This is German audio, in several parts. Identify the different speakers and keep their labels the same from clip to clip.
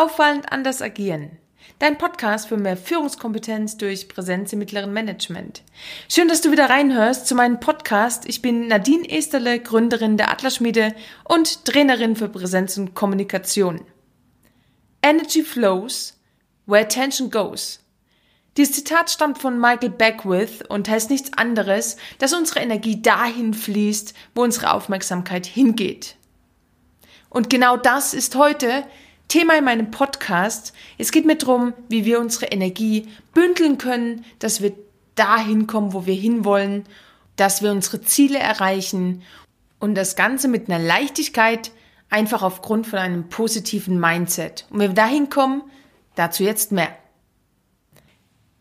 Speaker 1: Auffallend anders agieren. Dein Podcast für mehr Führungskompetenz durch Präsenz im mittleren Management. Schön, dass du wieder reinhörst zu meinem Podcast. Ich bin Nadine Esterle, Gründerin der Atlasschmiede und Trainerin für Präsenz und Kommunikation. Energy flows where attention goes. Dieses Zitat stammt von Michael Beckwith und heißt nichts anderes, dass unsere Energie dahin fließt, wo unsere Aufmerksamkeit hingeht. Und genau das ist heute Thema in meinem Podcast. Es geht mir darum, wie wir unsere Energie bündeln können, dass wir dahin kommen, wo wir hinwollen, dass wir unsere Ziele erreichen und das Ganze mit einer Leichtigkeit, einfach aufgrund von einem positiven Mindset. Und wenn wir dahin kommen, dazu jetzt mehr.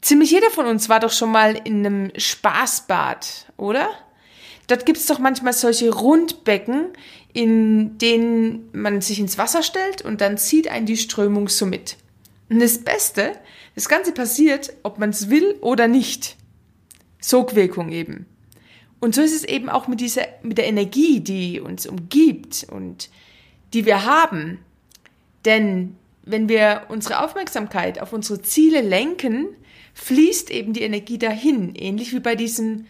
Speaker 1: Ziemlich jeder von uns war doch schon mal in einem Spaßbad, oder? Dort gibt es doch manchmal solche Rundbecken, in denen man sich ins Wasser stellt und dann zieht einen die Strömung so mit. Und das Beste, das Ganze passiert, ob man es will oder nicht. Sogwirkung eben. Und so ist es eben auch mit dieser, mit der Energie, die uns umgibt und die wir haben. Denn wenn wir unsere Aufmerksamkeit auf unsere Ziele lenken, fließt eben die Energie dahin, ähnlich wie bei diesem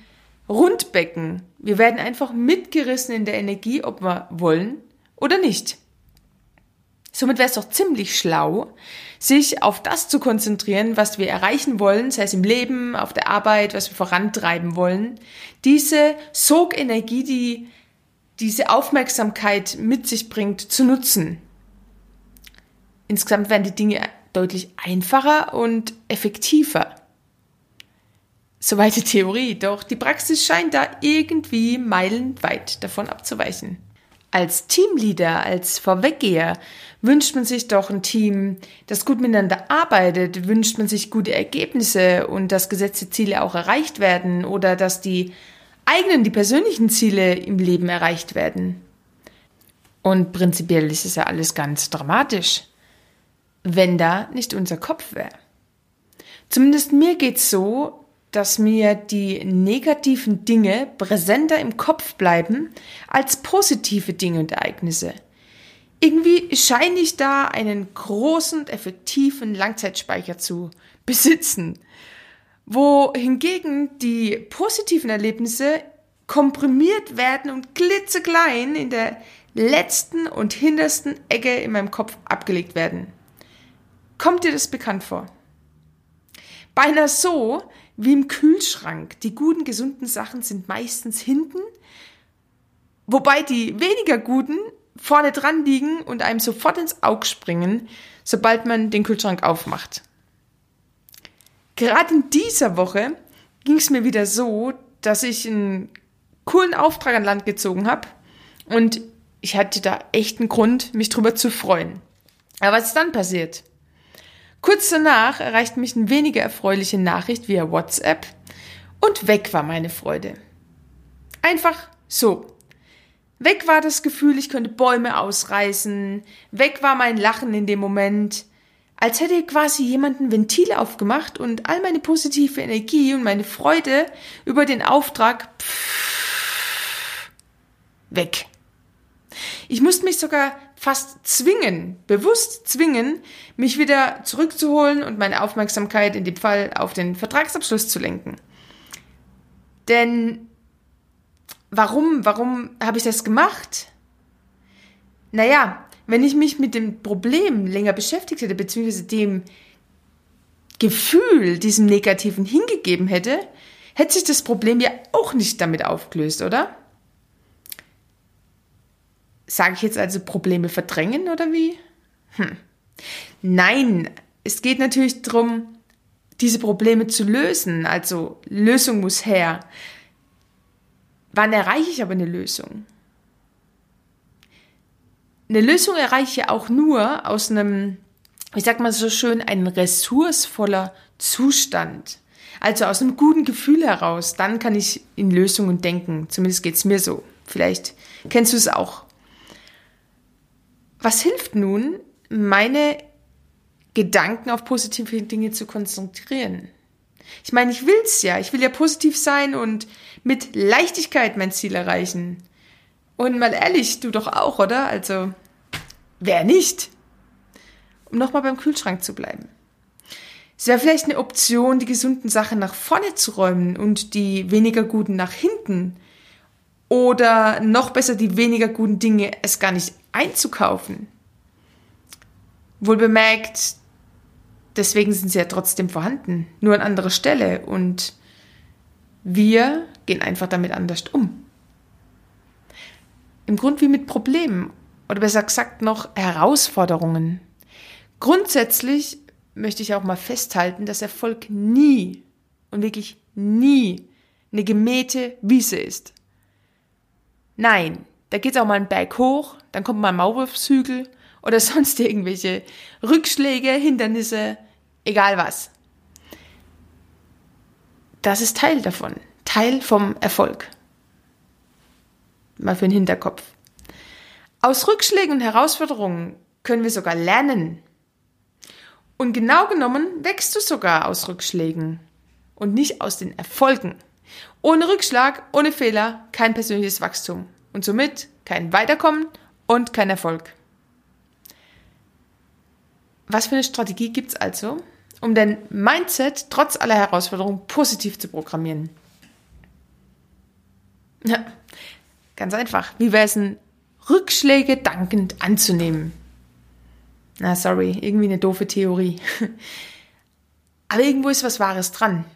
Speaker 1: Rundbecken. Wir werden einfach mitgerissen in der Energie, ob wir wollen oder nicht. Somit wäre es doch ziemlich schlau, sich auf das zu konzentrieren, was wir erreichen wollen, sei es im Leben, auf der Arbeit, was wir vorantreiben wollen. Diese Sogenergie, die diese Aufmerksamkeit mit sich bringt, zu nutzen. Insgesamt werden die Dinge deutlich einfacher und effektiver. Soweit die Theorie, doch die Praxis scheint da irgendwie meilenweit davon abzuweichen. Als Teamleader, als Vorweggeher wünscht man sich doch ein Team, das gut miteinander arbeitet, wünscht man sich gute Ergebnisse und dass gesetzte Ziele auch erreicht werden oder dass die eigenen, die persönlichen Ziele im Leben erreicht werden. Und prinzipiell ist es ja alles ganz dramatisch, wenn da nicht unser Kopf wäre. Zumindest mir geht's so, dass mir die negativen Dinge präsenter im Kopf bleiben als positive Dinge und Ereignisse. Irgendwie scheine ich da einen großen effektiven Langzeitspeicher zu besitzen, wohingegen die positiven Erlebnisse komprimiert werden und klitzeklein in der letzten und hintersten Ecke in meinem Kopf abgelegt werden. Kommt dir das bekannt vor? Beinahe so, wie im Kühlschrank. Die guten, gesunden Sachen sind meistens hinten, wobei die weniger guten vorne dran liegen und einem sofort ins Auge springen, sobald man den Kühlschrank aufmacht. Gerade in dieser Woche ging es mir wieder so, dass ich einen coolen Auftrag an Land gezogen habe und ich hatte da echt einen Grund, mich drüber zu freuen. Aber was ist dann passiert? Kurz danach erreicht mich eine weniger erfreuliche Nachricht via WhatsApp und weg war meine Freude. Einfach so. Weg war das Gefühl, ich könnte Bäume ausreißen, weg war mein Lachen in dem Moment, als hätte quasi jemand ein Ventil aufgemacht und all meine positive Energie und meine Freude über den Auftrag pff, weg. Ich musste mich sogar fast zwingen, bewusst zwingen, mich wieder zurückzuholen und meine Aufmerksamkeit in dem Fall auf den Vertragsabschluss zu lenken. Denn warum, warum habe ich das gemacht? Naja, wenn ich mich mit dem Problem länger beschäftigt hätte, beziehungsweise dem Gefühl, diesem Negativen hingegeben hätte, hätte sich das Problem ja auch nicht damit aufgelöst, oder? Sage ich jetzt also Probleme verdrängen oder wie? Hm. Nein, es geht natürlich darum, diese Probleme zu lösen. Also Lösung muss her. Wann erreiche ich aber eine Lösung? Eine Lösung erreiche ich auch nur aus einem, wie sagt man so schön, ein ressourcevoller Zustand. Also aus einem guten Gefühl heraus. Dann kann ich in Lösungen denken. Zumindest geht es mir so. Vielleicht kennst du es auch. Was hilft nun, meine Gedanken auf positive Dinge zu konzentrieren? Ich meine, ich will's ja. Ich will ja positiv sein und mit Leichtigkeit mein Ziel erreichen. Und mal ehrlich, du doch auch, oder? Also, wer nicht? um nochmal beim Kühlschrank zu bleiben. Es wäre vielleicht eine Option, die gesunden Sachen nach vorne zu räumen und die weniger guten nach hinten. Oder noch besser, die weniger guten Dinge es gar nicht einzukaufen. Wohl bemerkt, deswegen sind sie ja trotzdem vorhanden, nur an anderer Stelle und wir gehen einfach damit anders um. Im Grund wie mit Problemen oder besser gesagt noch Herausforderungen. Grundsätzlich möchte ich auch mal festhalten, dass Erfolg nie und wirklich nie eine gemähte Wiese ist. Nein, da geht auch mal ein Berg hoch, dann kommt mal ein Maulwurfshügel oder sonst irgendwelche Rückschläge, Hindernisse, egal was. Das ist Teil davon, Teil vom Erfolg. Mal für den Hinterkopf. Aus Rückschlägen und Herausforderungen können wir sogar lernen. Und genau genommen wächst du sogar aus Rückschlägen und nicht aus den Erfolgen. Ohne Rückschlag, ohne Fehler kein persönliches Wachstum und somit kein Weiterkommen und kein Erfolg. Was für eine Strategie gibt es also, um dein Mindset trotz aller Herausforderungen positiv zu programmieren? Ja, ganz einfach. Wie wäre es denn, Rückschläge dankend anzunehmen? Na, sorry, irgendwie eine doofe Theorie. Aber irgendwo ist was Wahres dran.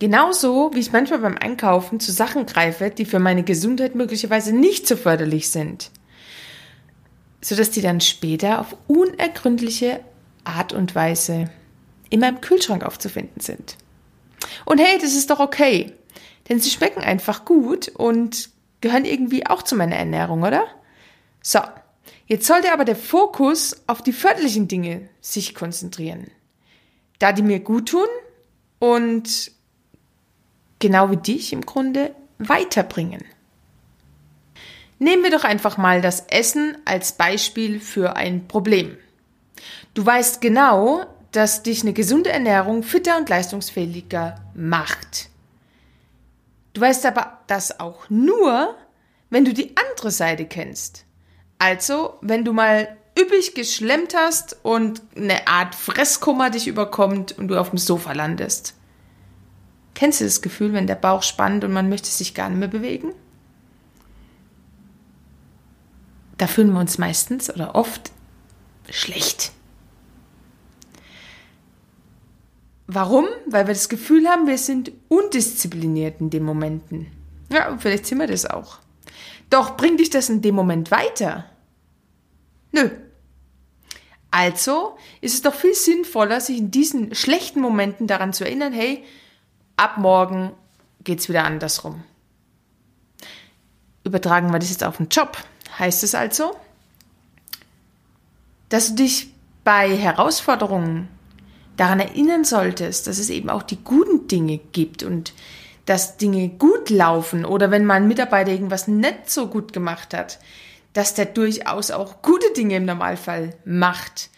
Speaker 1: Genauso wie ich manchmal beim Einkaufen zu Sachen greife, die für meine Gesundheit möglicherweise nicht so förderlich sind. Sodass die dann später auf unergründliche Art und Weise in meinem Kühlschrank aufzufinden sind. Und hey, das ist doch okay. Denn sie schmecken einfach gut und gehören irgendwie auch zu meiner Ernährung, oder? So, Jetzt sollte aber der Fokus auf die förderlichen Dinge sich konzentrieren, da die mir gut tun und genau wie dich im Grunde weiterbringen. Nehmen wir doch einfach mal das Essen als Beispiel für ein Problem. Du weißt genau, dass dich eine gesunde Ernährung fitter und leistungsfähiger macht. Du weißt aber das auch nur, wenn du die andere Seite kennst. Also, wenn du mal üppig geschlemmt hast und eine Art Fresskummer dich überkommt und du auf dem Sofa landest. Kennst du das Gefühl, wenn der Bauch spannt und man möchte sich gar nicht mehr bewegen? Da fühlen wir uns meistens oder oft schlecht. Warum? Weil wir das Gefühl haben, wir sind undiszipliniert in den Momenten. Ja, vielleicht sind wir das auch. Doch bringt dich das in dem Moment weiter? Nö. Also ist es doch viel sinnvoller, sich in diesen schlechten Momenten daran zu erinnern, hey, ab morgen geht's wieder andersrum. Übertragen wir das jetzt auf den Job. Heißt es also, dass du dich bei Herausforderungen daran erinnern solltest, dass es eben auch die guten Dinge gibt und dass Dinge gut laufen oder wenn mal ein Mitarbeiter irgendwas nicht so gut gemacht hat, dass der durchaus auch gute Dinge im Normalfall macht.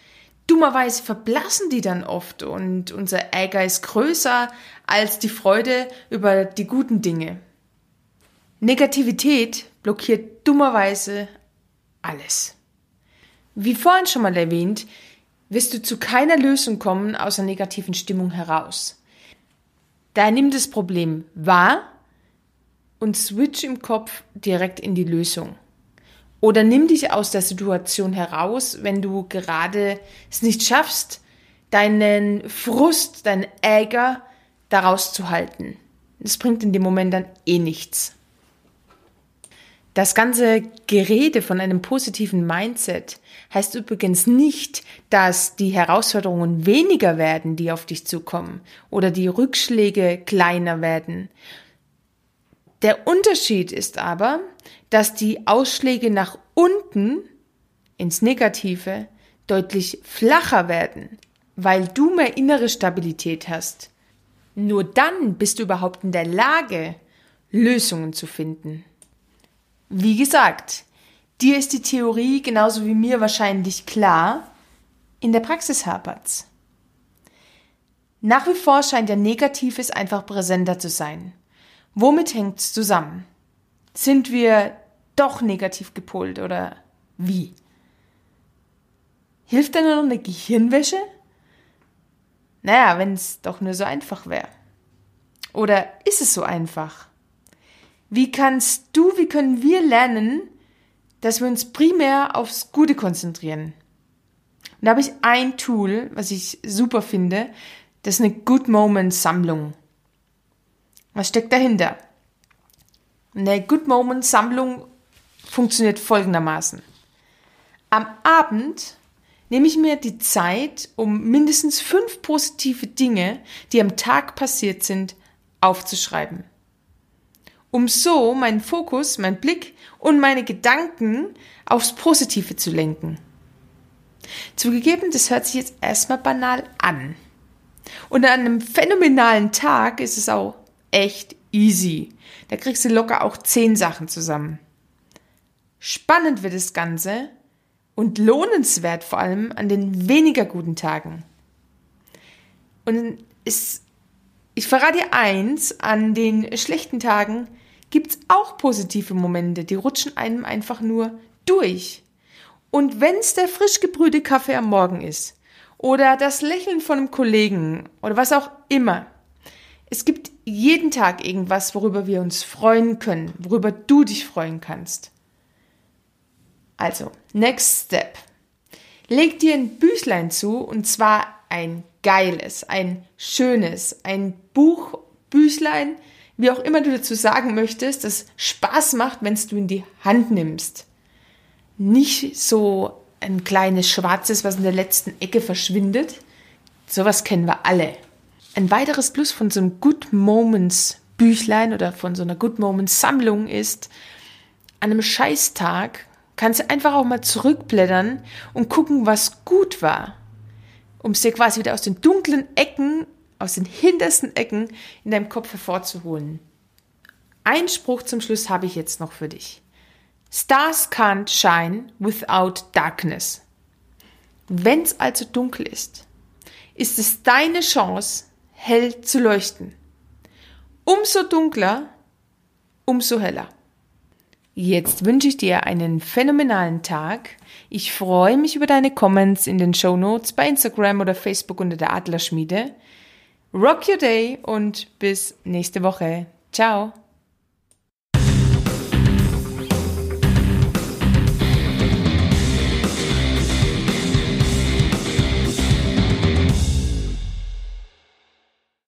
Speaker 1: Dummerweise verblassen die dann oft und unser Ärger ist größer als die Freude über die guten Dinge. Negativität blockiert dummerweise alles. Wie vorhin schon mal erwähnt, wirst du zu keiner Lösung kommen aus einer negativen Stimmung heraus. Daher nimm das Problem wahr und switch im Kopf direkt in die Lösung. Oder nimm dich aus der Situation heraus, wenn du gerade es nicht schaffst, deinen Frust, deinen Ärger daraus zu halten. Das bringt in dem Moment dann eh nichts. Das ganze Gerede von einem positiven Mindset heißt übrigens nicht, dass die Herausforderungen weniger werden, die auf dich zukommen, oder die Rückschläge kleiner werden. Der Unterschied ist aber, dass die Ausschläge nach unten ins Negative deutlich flacher werden, weil du mehr innere Stabilität hast. Nur dann bist du überhaupt in der Lage, Lösungen zu finden. Wie gesagt, dir ist die Theorie genauso wie mir wahrscheinlich klar, in der Praxis hapert's. Nach wie vor scheint der Negatives einfach präsenter zu sein. Womit hängt's zusammen? Sind wir doch negativ gepolt oder wie? Hilft nur noch eine Gehirnwäsche? Naja, wenn es doch nur so einfach wäre. Oder ist es so einfach? Wie kannst du, wie können wir lernen, dass wir uns primär aufs Gute konzentrieren? Und da habe ich ein Tool, was ich super finde. Das ist eine Good Moment Sammlung. Was steckt dahinter? Eine Good Moment Sammlung funktioniert folgendermaßen. Am Abend nehme ich mir die Zeit, um mindestens fünf positive Dinge, die am Tag passiert sind, aufzuschreiben. Um so meinen Fokus, meinen Blick und meine Gedanken aufs Positive zu lenken. Zugegeben, das hört sich jetzt erstmal banal an. Und an einem phänomenalen Tag ist es auch echt easy. Da kriegst du locker auch zehn Sachen zusammen. Spannend wird das Ganze und lohnenswert vor allem an den weniger guten Tagen. Und es, ich verrate dir eins, an den schlechten Tagen gibt es auch positive Momente, die rutschen einem einfach nur durch. Und wenn es der frisch gebrühte Kaffee am Morgen ist oder das Lächeln von einem Kollegen oder was auch immer, es gibt jeden Tag irgendwas, worüber wir uns freuen können, worüber du dich freuen kannst. Also, next step. Leg dir ein Büchlein zu und zwar ein geiles, ein schönes, ein Buch, Büchlein, wie auch immer du dazu sagen möchtest, das Spaß macht, wenn es du in die Hand nimmst nicht so ein kleines schwarzes, was in der letzten Ecke verschwindet. Sowas kennen wir alle. Ein weiteres Plus von so einem Good Moments Büchlein oder von so einer Good Moments Sammlung ist, an einem Scheißtag kannst du einfach auch mal zurückblättern und gucken, was gut war. Um es dir quasi wieder aus den dunklen Ecken, aus den hintersten Ecken in deinem Kopf hervorzuholen. Ein Spruch zum Schluss habe ich jetzt noch für dich. Stars can't shine without darkness. Wenn's also dunkel ist, ist es deine Chance, hell zu leuchten. Umso dunkler, umso heller. Jetzt wünsche ich dir einen phänomenalen Tag. Ich freue mich über deine Comments in den Show Notes bei Instagram oder Facebook unter der Adlerschmiede. Rock your day und bis nächste Woche. Ciao.